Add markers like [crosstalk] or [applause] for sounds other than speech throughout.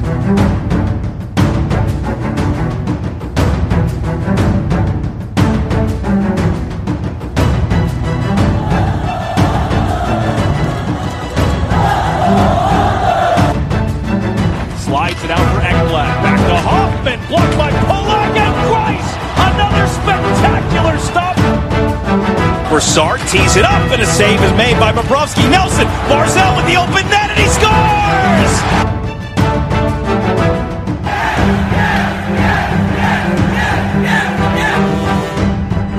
Slides it out for Ekblad. Back to Hoffman. Blocked by Pulock and Price. Another spectacular stop. Brassard tees it up and a save is made by Bobrovsky. Nelson. Barzal with the open net and he scores!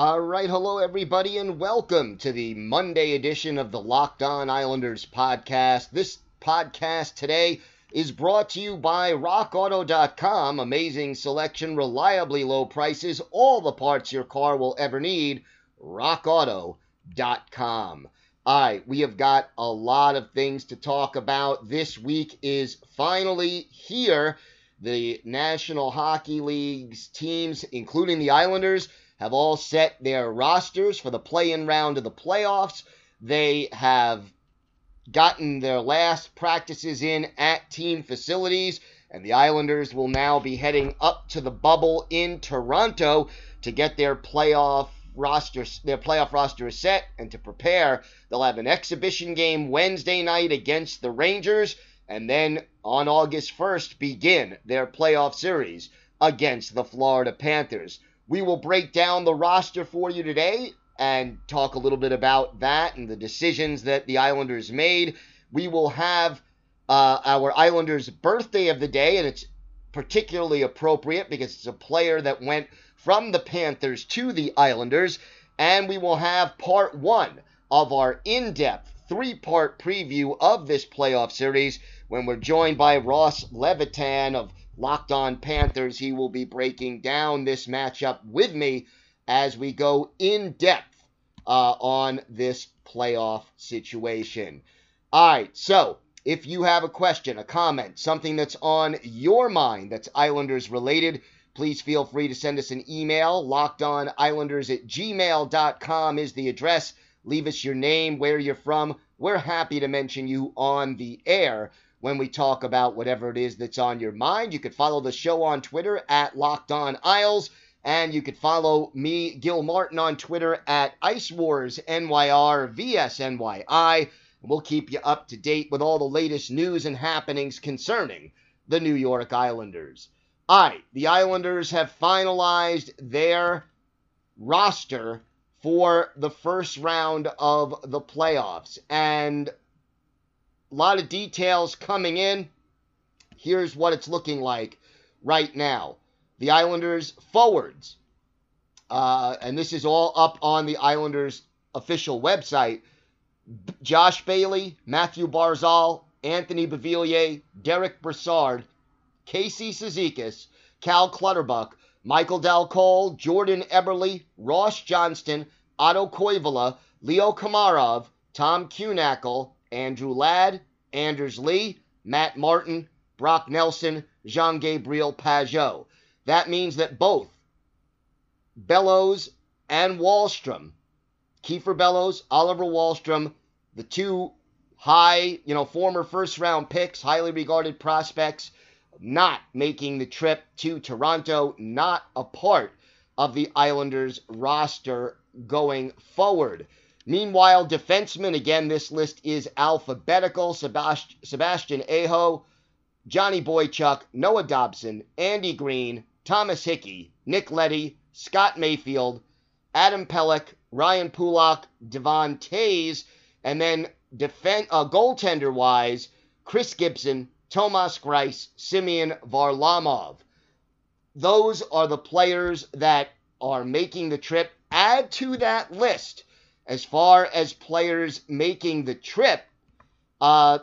All right, hello everybody, and welcome to the Monday edition of the Locked On Islanders podcast. This podcast today is brought to you by RockAuto.com. Amazing selection, reliably low prices, all the parts your car will ever need. RockAuto.com. All right, we have got a lot of things to talk about. This week is finally here. The National Hockey League's teams, including the Islanders, have all set their rosters for the play in round of the playoffs. They have gotten their last practices in at team facilities, and the Islanders will now be heading up to the bubble in Toronto to get their playoff roster their playoff roster is set and to prepare. They'll have an exhibition game Wednesday night against the Rangers and then on August 1st begin their playoff series against the Florida Panthers. We will break down the roster for you today and talk a little bit about that and the decisions that the Islanders made. We will have uh, our Islanders' birthday of the day, and it's particularly appropriate because it's a player that went from the Panthers to the Islanders. And we will have part one of our in depth three part preview of this playoff series when we're joined by Ross Levitan of Locked On Panthers. He will be breaking down this matchup with me as we go in depth uh, on this playoff situation. All right, so if you have a question, a comment, something that's on your mind that's Islanders related, please feel free to send us an email. LockedOnIslanders at gmail.com is the address. Leave us your name, where you're from. We're happy to mention you on the air when we talk about whatever it is that's on your mind. You could follow the show on Twitter at Locked On Isles, and you could follow me, Gil Martin, on Twitter at Ice Wars NYR VSNYI. We'll keep you up to date with all the latest news and happenings concerning the New York Islanders. All right, the Islanders have finalized their roster for the first round of the playoffs, and a lot of details coming in. Here's what it's looking like right now. The Islanders forwards, uh, and this is all up on the Islanders official website. Josh Bailey, Matthew Barzal, Anthony Beauvillier, Derek Brassard, Casey Cizikas, Cal Clutterbuck, Michael Dal Colle, Jordan Eberle, Ross Johnston, Otto Koivula, Leo Komarov, Tom Kuhnhackl, Andrew Ladd, Anders Lee, Matt Martin, Brock Nelson, Jean Gabriel Pageau. That means that both Bellows and Wahlstrom, Kiefer Bellows, Oliver Wahlstrom, the two high, you know, former first round picks, highly regarded prospects, not making the trip to Toronto, not a part of the Islanders roster going forward. Meanwhile, defensemen, again, this list is alphabetical. Sebast- Sebastian Aho, Johnny Boychuk, Noah Dobson, Andy Green, Thomas Hickey, Nick Leddy, Scott Mayfield, Adam Pelech, Ryan Pulock, Devon Toews, and then defend, uh, goaltender wise, Chris Gibson, Tomas Greiss, Simeon Varlamov. Those are the players that are making the trip. Add to that list, as far as players making the trip, uh,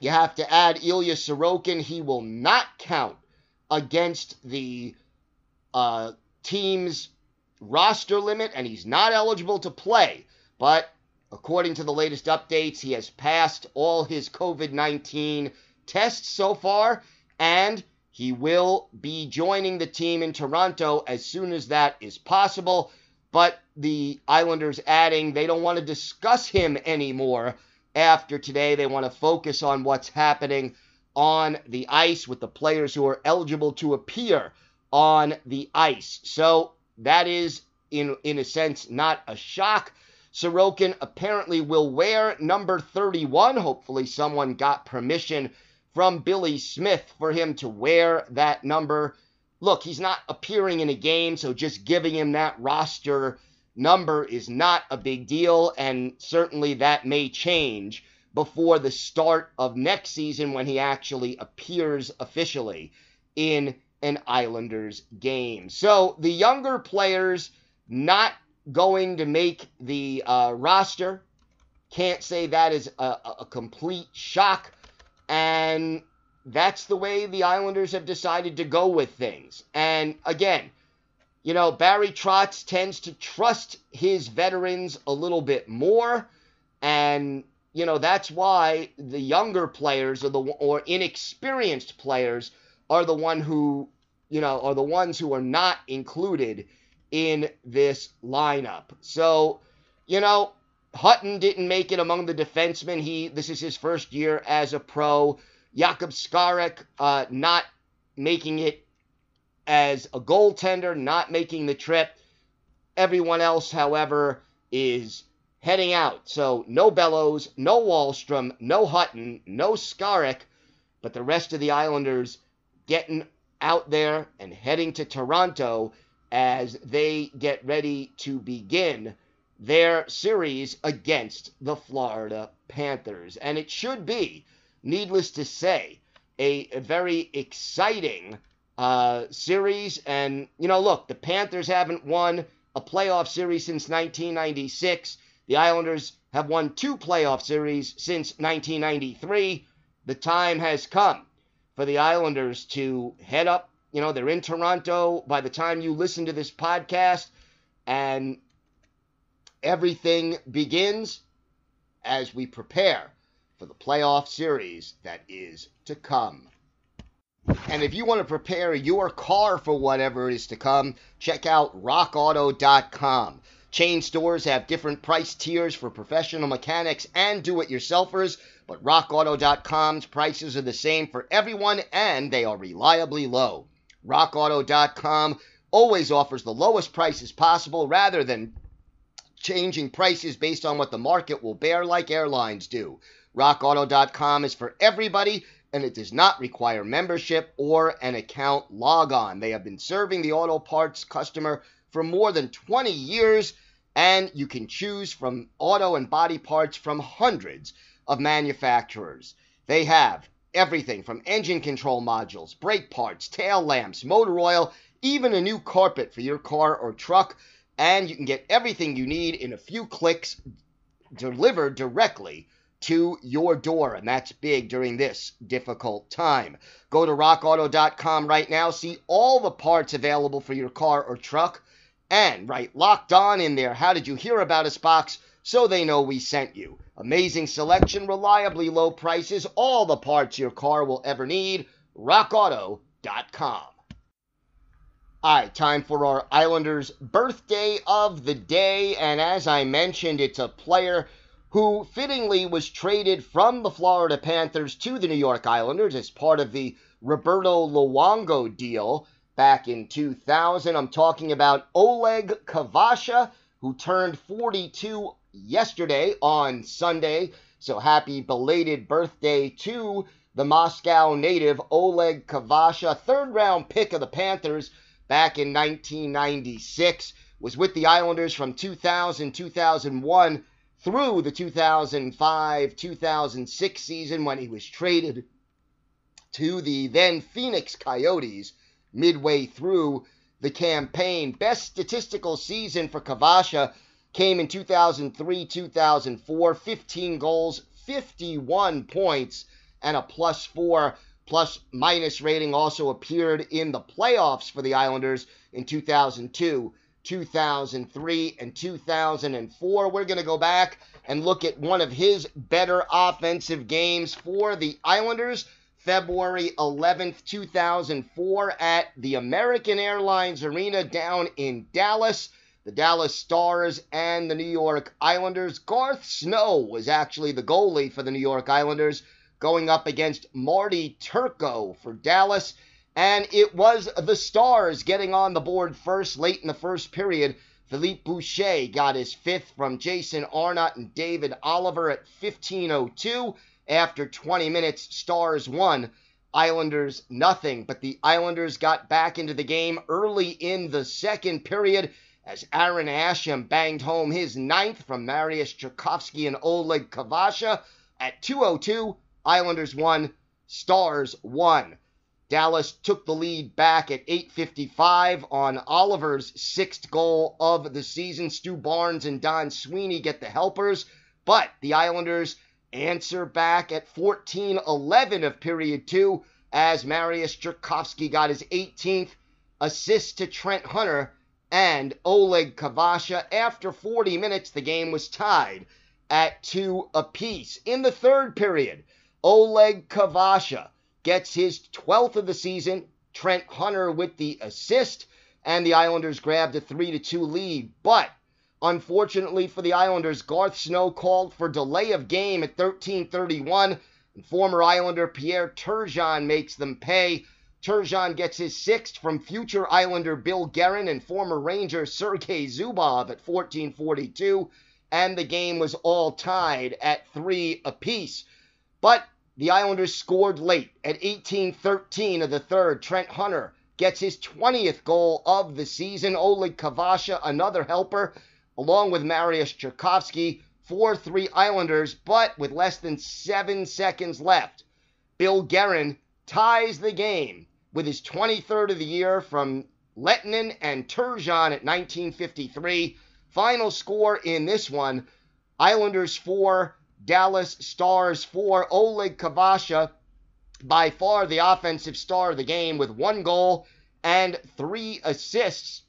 you have to add Ilya Sorokin. He will not count against the uh, team's roster limit and he's not eligible to play. But according to the latest updates, he has passed all his COVID 19 tests so far and he will be joining the team in Toronto as soon as that is possible. But the Islanders adding they don't want to discuss him anymore after today. They want to focus on what's happening on the ice with the players who are eligible to appear on the ice. So that is, in, in a sense, not a shock. Sorokin apparently will wear number 31. Hopefully, someone got permission from Billy Smith for him to wear that number. Look, he's not appearing in a game, so just giving him that roster number is not a big deal, and certainly that may change before the start of next season when he actually appears officially in an Islanders game. So the younger players not going to make the uh, roster. Can't say that is a, a complete shock. And that's the way the Islanders have decided to go with things. And again, you know, Barry Trotz tends to trust his veterans a little bit more. And, you know, that's why the younger players or the or inexperienced players are the one who, you know, are the ones who are not included in this lineup. So, you know, Hutton didn't make it among the defensemen. He this is his first year as a pro. Jakub Skarek uh, not making it as a goaltender, not making the trip. Everyone else, however, is heading out. So no Bellows, no Wahlstrom, no Hutton, no Skarek, but the rest of the Islanders getting out there and heading to Toronto as they get ready to begin their series against the Florida Panthers. And it should be, needless to say, a, a very exciting uh, series. And, you know, look, the Panthers haven't won a playoff series since 1996. The Islanders have won two playoff series since 1993. The time has come for the Islanders to head up. You know, they're in Toronto by the time you listen to this podcast, and everything begins as we prepare for the playoff series that is to come. And if you want to prepare your car for whatever is to come, check out rockauto.com. Chain stores have different price tiers for professional mechanics and do it yourselfers, but rockauto.com's prices are the same for everyone and they are reliably low. Rockauto.com always offers the lowest prices possible rather than changing prices based on what the market will bear, like airlines do. RockAuto.com is for everybody, and it does not require membership or an account logon. They have been serving the auto parts customer for more than 20 years, and you can choose from auto and body parts from hundreds of manufacturers. They have everything from engine control modules, brake parts, tail lamps, motor oil, even a new carpet for your car or truck and you can get everything you need in a few clicks delivered directly to your door, and that's big during this difficult time. Go to rockauto.com right now, see all the parts available for your car or truck, and write locked on in there. How did you hear about us box so they know we sent you? Amazing selection, reliably low prices, all the parts your car will ever need. rockauto.com. All right, time for our Islanders birthday of the day. And as I mentioned, it's a player who fittingly was traded from the Florida Panthers to the New York Islanders as part of the Roberto Luongo deal back in 2000. I'm talking about Oleg Kvasha, who turned 42 yesterday on Sunday. So happy belated birthday to the Moscow native Oleg Kvasha, third round pick of the Panthers back in 1996, was with the Islanders from 2000 2001 through the 2005 2006 season when he was traded to the then Phoenix Coyotes midway through the campaign. Best statistical season for Kvasha came in 2003 2004, 15 goals, 51 points, and a plus four plus minus rating also appeared in the playoffs for the Islanders in 2002 2003 and 2004. We're going to go back and look at one of his better offensive games for the Islanders. February 11th, 2004, at the American Airlines Arena down in Dallas. The Dallas Stars and the New York Islanders. Garth Snow was actually the goalie for the New York Islanders, going up against Marty Turco for Dallas. And it was the Stars getting on the board first late in the first period. Philippe Boucher got his fifth from Jason Arnott and David Oliver at 1502. After 20 minutes, Stars won. Islanders nothing, but the Islanders got back into the game early in the second period as Aaron Asham banged home his ninth from Marius Czerkawski and Oleg Kvasha. At 202, Islanders won, Stars won. Dallas took the lead back at 8:55 on Oliver's sixth goal of the season. Stu Barnes and Don Sweeney get the helpers, but the Islanders answer back at 14:11 of period 2 as Marius Czerkawski got his 18th assist to Trent Hunter and Oleg Kvasha. After 40 minutes, the game was tied at 2 apiece. In the third period, Oleg Kvasha gets his 12th of the season. Trent Hunter with the assist, and the Islanders grabbed a 3 2 lead. But unfortunately for the Islanders, Garth Snow called for delay of game at 1331, and former Islander Pierre Turgeon makes them pay. Turgeon gets his sixth from future Islander Bill Guerin and former Ranger Sergei Zubov at 1442, and the game was all tied at three apiece. But the Islanders scored late at 18-13 of the third. Trent Hunter gets his 20th goal of the season. Oleg Kvasha, another helper, along with Marius Czerkawski, 4-3 Islanders, but with less than seven seconds left. Bill Guerin ties the game with his 23rd of the year from Lehtinen and Turgeon at 1953. Final score in this one, Islanders 4, Dallas Stars for Oleg Kvasha, by far the offensive star of the game with one goal and three assists.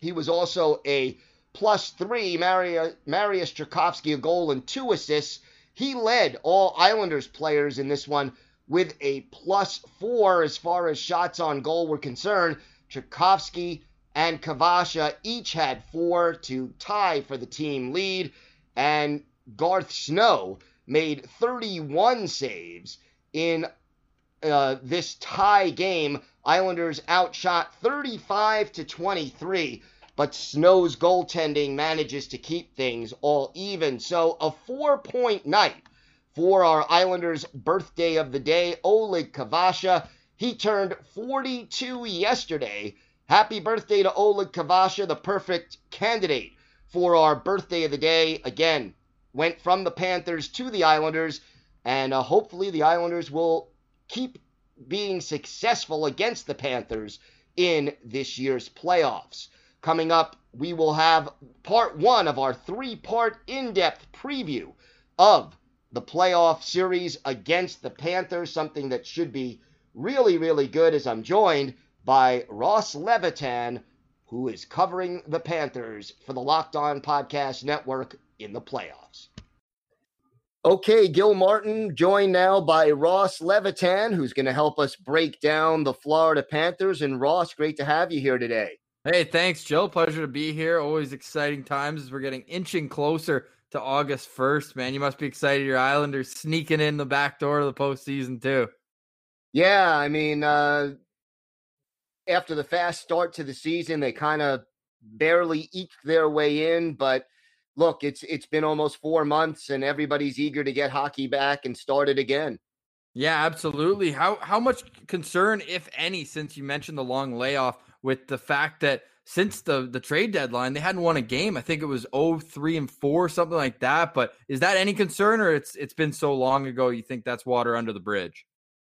He was also a plus three. Marius Czerkawski, a goal and two assists. He led all Islanders players in this one with a plus four as far as shots on goal were concerned. Czerkawski and Kvasha each had four to tie for the team lead. And Garth Snow made 31 saves in uh, this tie game. Islanders outshot 35 to 23, but Snow's goaltending manages to keep things all even. So a four point night for our Islanders' birthday of the day, Oleg Kvasha. He turned 42 yesterday. Happy birthday to Oleg Kvasha, the perfect candidate for our birthday of the day. Again, went from the Panthers to the Islanders, and uh, hopefully the Islanders will keep being successful against the Panthers in this year's playoffs. Coming up, we will have part one of our three part in depth preview of the playoff series against the Panthers, something that should be really, really good as I'm joined by Ross Levitan, who is covering the Panthers for the Locked On Podcast Network in the playoffs. Okay, Gil Martin, joined now by Ross Levitan, who's going to help us break down the Florida Panthers. And Ross, great to have you here today. Hey, thanks, Joe. Pleasure to be here. Always exciting times as we're getting inching closer to August 1st, man. You must be excited. Your Islanders sneaking in the back door of the postseason, too. Yeah, I mean, uh, after the fast start to the season, they kind of barely eked their way in, but look, it's it's been almost four months, and everybody's eager to get hockey back and start it again. Yeah, absolutely. How how much concern, if any, since you mentioned the long layoff, with the fact that since the the trade deadline they hadn't won a game. I think it was 0-3 and 4 something like that, but is that any concern or it's it's been so long ago you think that's water under the bridge?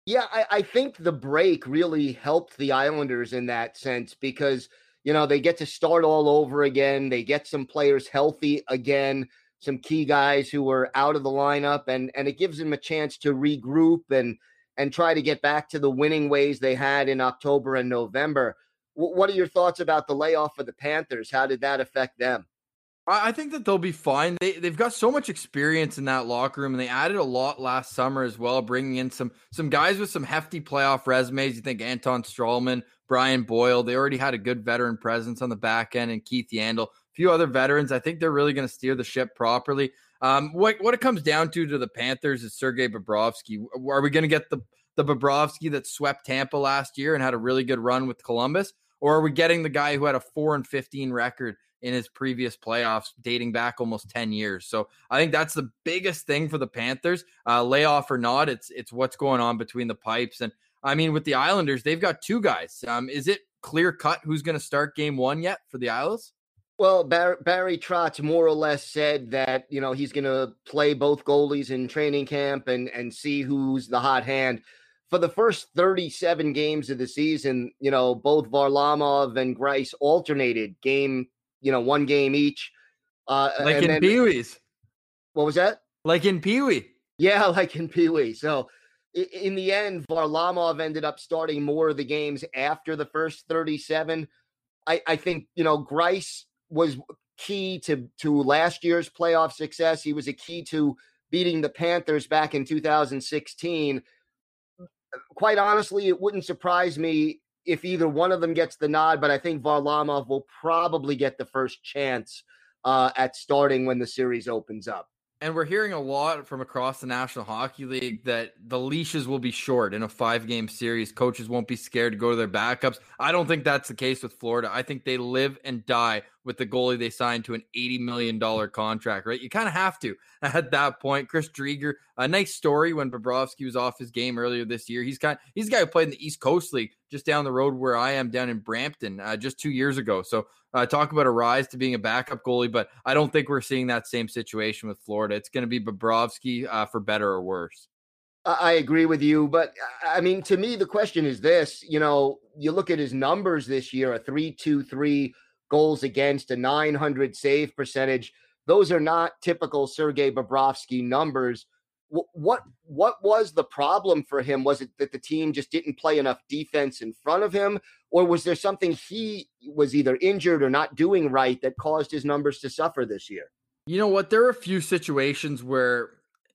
Yeah, I, I think the break really helped the Islanders in that sense because you know, they get to start all over again. They get some players healthy again, some key guys who were out of the lineup, and and it gives them a chance to regroup and and try to get back to the winning ways they had in October and November. what are your thoughts about the layoff for the Panthers? How did that affect them? I think that they'll be fine. They they've got so much experience in that locker room, and they added a lot last summer as well, bringing in some some guys with some hefty playoff resumes. You think Anton Stralman, Brian Boyle. They already had a good veteran presence on the back end, and Keith Yandle, a few other veterans. I think they're really going to steer the ship properly. Um, what what it comes down to to the Panthers is Sergei Bobrovsky. Are we going to get the the Bobrovsky that swept Tampa last year and had a really good run with Columbus, or are we getting the guy who had a four and fifteen record? in his previous playoffs, dating back almost 10 years. So I think that's the biggest thing for the Panthers. Uh, layoff or not, it's it's what's going on between the pipes. And I mean, with the Islanders, they've got two guys. Um, is it clear cut who's going to start game one yet for the Isles? Well, Barry, Barry Trotz more or less said that you know he's going to play both goalies in training camp and and see who's the hot hand. For the first 37 games of the season, you know, both Varlamov and Greiss alternated game you know, one game each. Uh, like in Pee Wee's. What was that? Like in Pee Wee. Yeah, [laughs] like in Pee Wee. So in the end, Varlamov ended up starting more of the games after the first 37. I, I think, you know, Greiss was key to, to last year's playoff success. He was a key to beating the Panthers back in 2016. Quite honestly, it wouldn't surprise me if either one of them gets the nod, but I think Varlamov will probably get the first chance uh, at starting when the series opens up. And we're hearing a lot from across the National Hockey League that the leashes will be short in a five game series. Coaches won't be scared to go to their backups. I don't think that's the case with Florida. I think they live and die with the goalie they signed to an $80 million contract, right? You kind of have to [laughs] at that point. Chris Driedger, a nice story when Bobrovsky was off his game earlier this year. He's kind he's a guy who played in the East Coast League just down the road where I am down in Brampton uh, just two years ago. So uh, talk about a rise to being a backup goalie, but I don't think we're seeing that same situation with Florida. It's going to be Bobrovsky uh, for better or worse. I agree with you, but I mean, to me, the question is this: you know, you look at his numbers this year, a three-two-three goals against, a 900 save percentage. Those are not typical Sergei Bobrovsky numbers. What what was the problem for him? Was it that the team just didn't play enough defense in front of him, or was there something he was either injured or not doing right that caused his numbers to suffer this year? You know what? There are a few situations where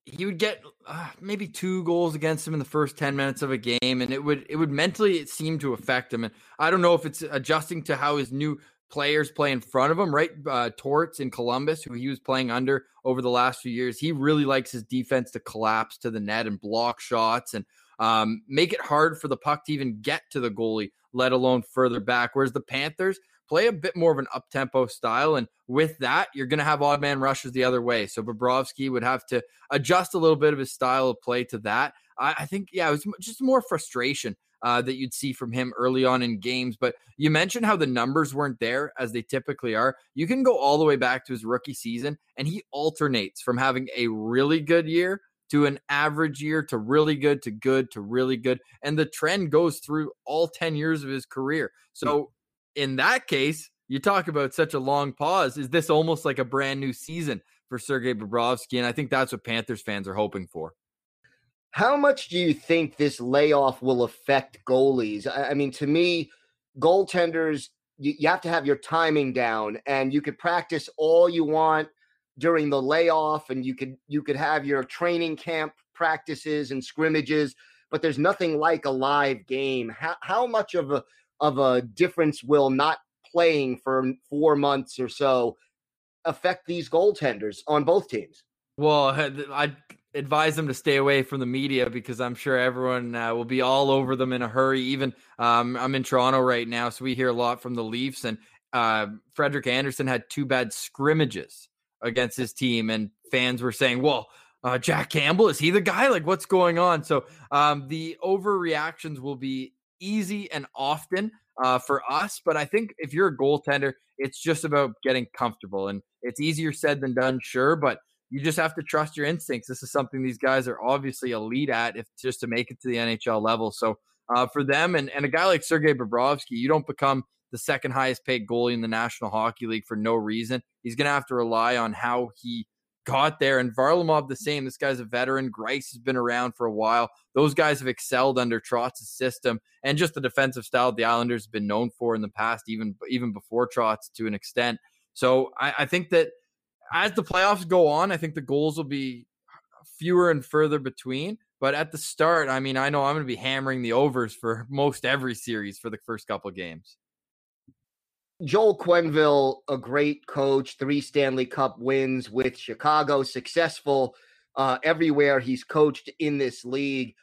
he would get uh, maybe two goals against him in the first 10 minutes of a game and it would it would mentally it seemed to affect him and i don't know if it's adjusting to how his new players play in front of him, right? Uh, Torts in Columbus, who he was playing under over the last few years, he really likes his defense to collapse to the net and block shots and um, make it hard for the puck to even get to the goalie, let alone further back. Whereas the Panthers play a bit more of an up tempo style. And with that, you're going to have odd man rushes the other way. So Bobrovsky would have to adjust a little bit of his style of play to that. I, I think, yeah, it was just more frustration uh, that you'd see from him early on in games. But you mentioned how the numbers weren't there as they typically are. You can go all the way back to his rookie season, and he alternates from having a really good year to an average year to really good to good to really good. And the trend goes through all 10 years of his career. So in that case, you talk about such a long pause. Is this almost like a brand new season for Sergei Bobrovsky? And I think that's what Panthers fans are hoping for. How much do you think this layoff will affect goalies? I, I mean, to me, goaltenders, you, you have to have your timing down, and you could practice all you want during the layoff, and you could you could have your training camp practices and scrimmages, but there's nothing like a live game. How how much of a of a difference will not playing for four months or so affect these goaltenders on both teams? Well, I advise them to stay away from the media because I'm sure everyone uh, will be all over them in a hurry. Even um, I'm in Toronto right now, so we hear a lot from the Leafs. And uh, Frederik Andersen had two bad scrimmages against his team, and fans were saying, "Well, uh, Jack Campbell is he the guy? Like, what's going on?" So um, the overreactions will be easy and often uh, for us. But I think if you're a goaltender, it's just about getting comfortable, and it's easier said than done, sure, but you just have to trust your instincts. This is something these guys are obviously elite at, if just to make it to the NHL level. So uh, for them and, and a guy like Sergei Bobrovsky, you don't become the second highest paid goalie in the National Hockey League for no reason. He's going to have to rely on how he got there. And Varlamov the same. This guy's a veteran. Greiss has been around for a while. Those guys have excelled under Trotz' system, and just the defensive style the Islanders have been known for in the past, even even before Trotz to an extent. So I, I think that as the playoffs go on, I think the goals will be fewer and further between. But at the start, I mean, I know I'm going to be hammering the overs for most every series for the first couple games. Joel Quenneville, a great coach, three Stanley Cup wins with Chicago, successful uh, everywhere he's coached in this league.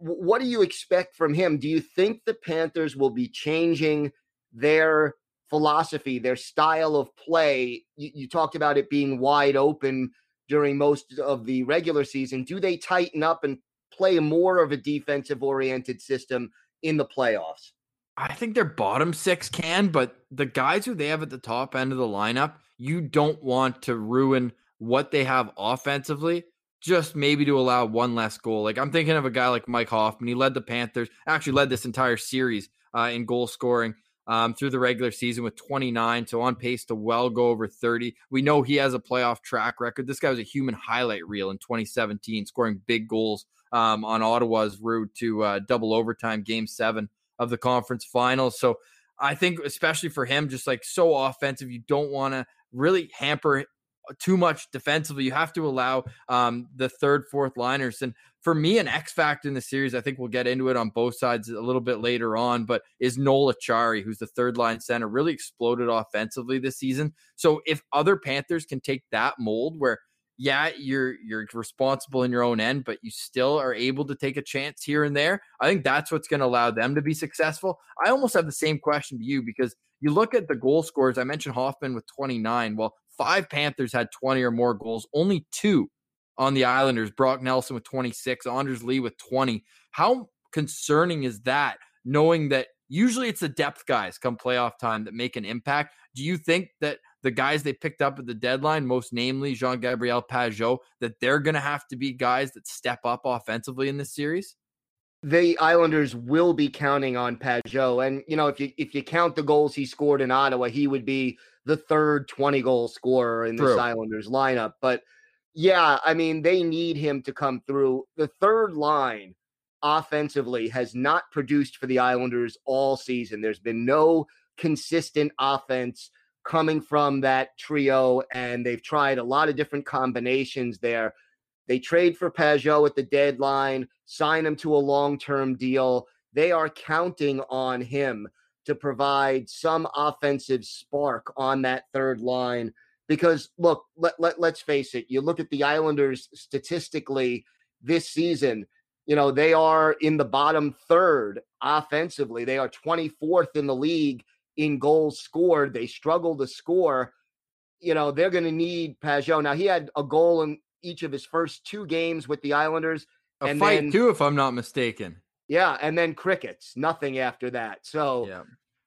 W- what do you expect from him? Do you think the Panthers will be changing their philosophy, their style of play? You, you talked about it being wide open during most of the regular season. Do they tighten up and play more of a defensive oriented system in the playoffs? I think their bottom six can, but the guys who they have at the top end of the lineup, you don't want to ruin what they have offensively just maybe to allow one less goal. Like I'm thinking of a guy like Mike Hoffman. He led the Panthers, actually led this entire series uh, in goal scoring um, through the regular season with 29, so on pace to well go over 30. We know he has a playoff track record. This guy was a human highlight reel in 2017, scoring big goals um, on Ottawa's route to uh, double overtime game seven of the conference finals. So I think, especially for him, just like so offensive, you don't want to really hamper too much defensively. You have to allow um, the third, fourth liners. And for me, an X factor in the series, I think we'll get into it on both sides a little bit later on, but is Noel Acciari, who's the third line center, really exploded offensively this season. So if other Panthers can take that mold where yeah, you're you're responsible in your own end, but you still are able to take a chance here and there. I think that's what's going to allow them to be successful. I almost have the same question to you because you look at the goal scores. I mentioned Hoffman with 29. Well, five Panthers had 20 or more goals. Only two on the Islanders. Brock Nelson with 26, Anders Lee with 20. How concerning is that? Knowing that usually it's the depth guys come playoff time that make an impact. Do you think that the guys they picked up at the deadline, most namely Jean Gabriel Pageau, that they're going to have to be guys that step up offensively in this series? The Islanders will be counting on Pageau, and you know if you if you count the goals he scored in Ottawa, he would be the third twenty goal scorer in this True. Islanders lineup. But yeah, I mean they need him to come through. The third line offensively has not produced for the Islanders all season. There's been no consistent offense coming from that trio, and they've tried a lot of different combinations there. They trade for Pageau at the deadline, sign him to a long term deal. They are counting on him to provide some offensive spark on that third line. Because, look, let, let, let's face it, you look at the Islanders statistically this season, you know, they are in the bottom third offensively. They are 24th in the league in goals scored. They struggle to score. You know, they're going to need Pageau. Now, he had a goal in each of his first two games with the Islanders. A and fight, then, too, if I'm not mistaken. Yeah. And then crickets, nothing after that. So yeah.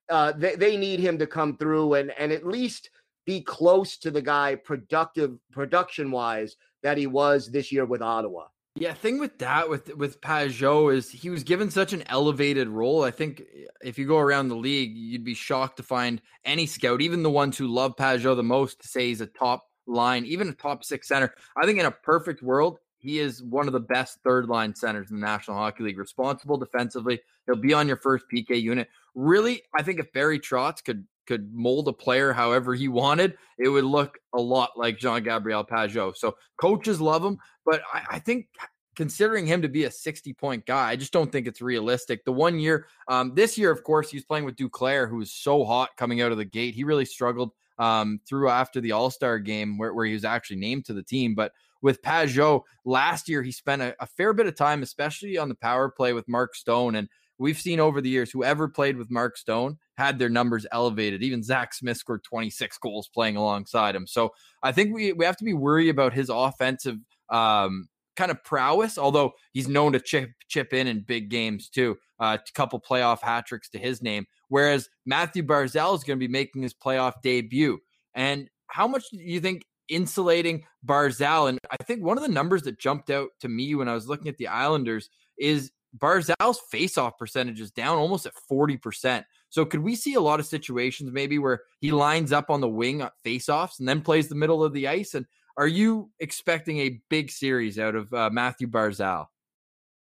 uh, they, they need him to come through and, and at least be close to the guy productive production wise that he was this year with Ottawa. Yeah, thing with that with with Pageau is he was given such an elevated role. I think if you go around the league, you'd be shocked to find any scout, even the ones who love Pageau the most, to say he's a top line, even a top six center. I think in a perfect world, he is one of the best third line centers in the National Hockey League. Responsible defensively, he'll be on your first PK unit. Really, I think if Barry Trotz could could mold a player however he wanted, it would look a lot like Jean Gabriel Pageau. So coaches love him, but I, I, think considering him to be a 60 point guy, I just don't think it's realistic. The one year, um, this year, of course, he's playing with Duclair, who was so hot coming out of the gate. He really struggled um, through after the All Star game where, where he was actually named to the team. But with Pageau, last year he spent a, a fair bit of time, especially on the power play with Mark Stone. And we've seen over the years, whoever played with Mark Stone had their numbers elevated. Even Zach Smith scored 26 goals playing alongside him. So I think we, we have to be worried about his offensive um, kind of prowess, although he's known to chip, chip in in big games too. Uh, a couple playoff hat tricks to his name. Whereas Matthew Barzal is going to be making his playoff debut. And how much do you think insulating Barzal? And I think one of the numbers that jumped out to me when I was looking at the Islanders is Barzal's faceoff percentage is down almost at 40%. So could we see a lot of situations maybe where he lines up on the wing at faceoffs and then plays the middle of the ice? And Are you expecting a big series out of uh, Matthew Barzal?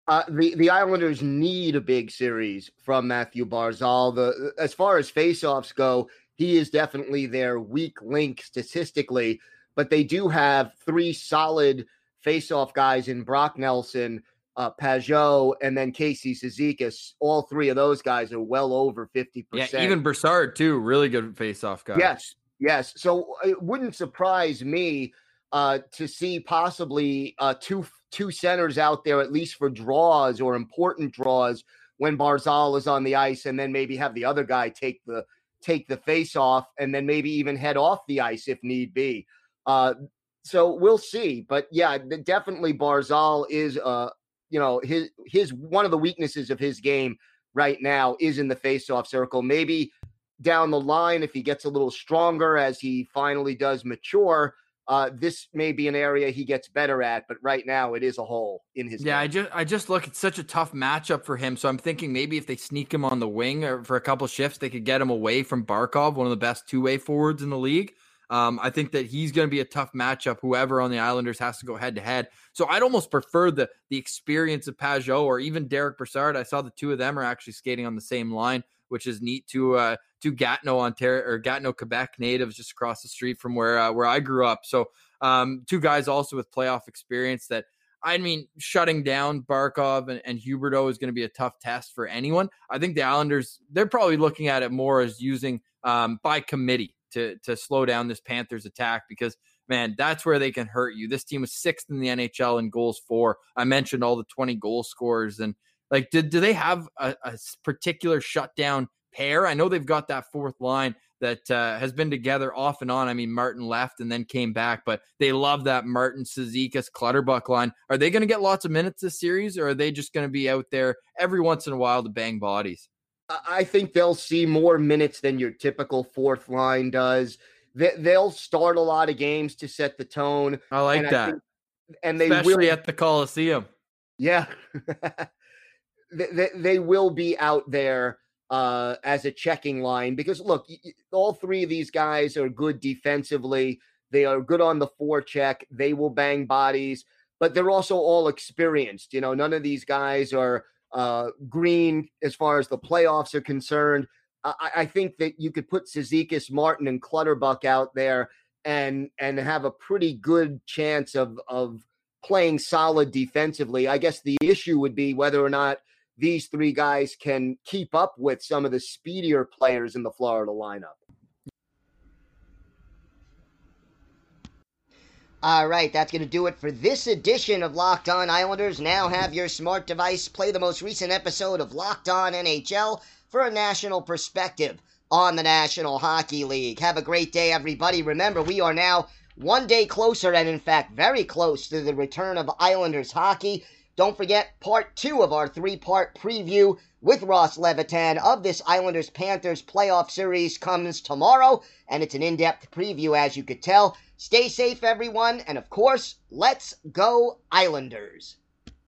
Uh, the the Islanders need a big series from Matthew Barzal. The as far as faceoffs go, he is definitely their weak link statistically, but they do have three solid faceoff guys in Brock Nelson, uh, Pageau, and then Casey Cizikas. All three of those guys are well over fifty percent. Yeah, even Brassard too, really good faceoff guy. Yes, yes. So it wouldn't surprise me uh, to see possibly uh, two two centers out there at least for draws or important draws when Barzal is on the ice, and then maybe have the other guy take the take the face off, and then maybe even head off the ice if need be. Uh, so we'll see, but yeah, definitely Barzal is uh you know his his one of the weaknesses of his game right now is in the face-off circle. Maybe down the line, if he gets a little stronger as he finally does mature, uh, this may be an area he gets better at, but right now it is a hole in his. Yeah, game. I just I just look it's such a tough matchup for him. So I'm thinking maybe if they sneak him on the wing or for a couple shifts, they could get him away from Barkov, one of the best two way forwards in the league. Um, I think that he's going to be a tough matchup. Whoever on the Islanders has to go head to head. So I'd almost prefer the the experience of Pageau or even Derek Brassard. I saw the two of them are actually skating on the same line, which is neat to uh, two Gatineau, Ontario or Gatineau, Quebec natives just across the street from where uh, where I grew up. So um, two guys also with playoff experience that I mean, shutting down Barkov and, and Huberdeau is going to be a tough test for anyone. I think the Islanders, they're probably looking at it more as using um, by committee to, to slow down this Panthers attack because, man, that's where they can hurt you. This team was sixth in the NHL in goals for. I mentioned all the 20 goal scorers. And like, did, do they have a, a particular shutdown pair? I know they've got that fourth line that uh, has been together off and on. I mean, Martin left and then came back, but they love that Martin Cizikas Clutterbuck line. Are they going to get lots of minutes this series, or are they just going to be out there every once in a while to bang bodies? I think they'll see more minutes than your typical fourth line does. They'll start a lot of games to set the tone. I like and that. I think, and they especially will, at the Coliseum. Yeah, [laughs] they, they, will be out there uh, as a checking line because look, all three of these guys are good defensively. They are good on the forecheck. They will bang bodies, but they're also all experienced. You know, none of these guys are uh, green as far as the playoffs are concerned. I, I think that you could put Cizikas, Martin, and Clutterbuck out there and and have a pretty good chance of of playing solid defensively. I guess the issue would be whether or not these three guys can keep up with some of the speedier players in the Florida lineup. All right, that's going to do it for this edition of Locked On Islanders. Now have your smart device play the most recent episode of Locked On NHL for a national perspective on the National Hockey League. Have a great day, everybody. Remember, we are now one day closer, and in fact, very close to the return of Islanders hockey. Don't forget part two of our three part preview with Ross Levitan of this Islanders Panthers playoff series comes tomorrow, and it's an in depth preview, as you could tell. Stay safe, everyone, and of course, let's go, Islanders.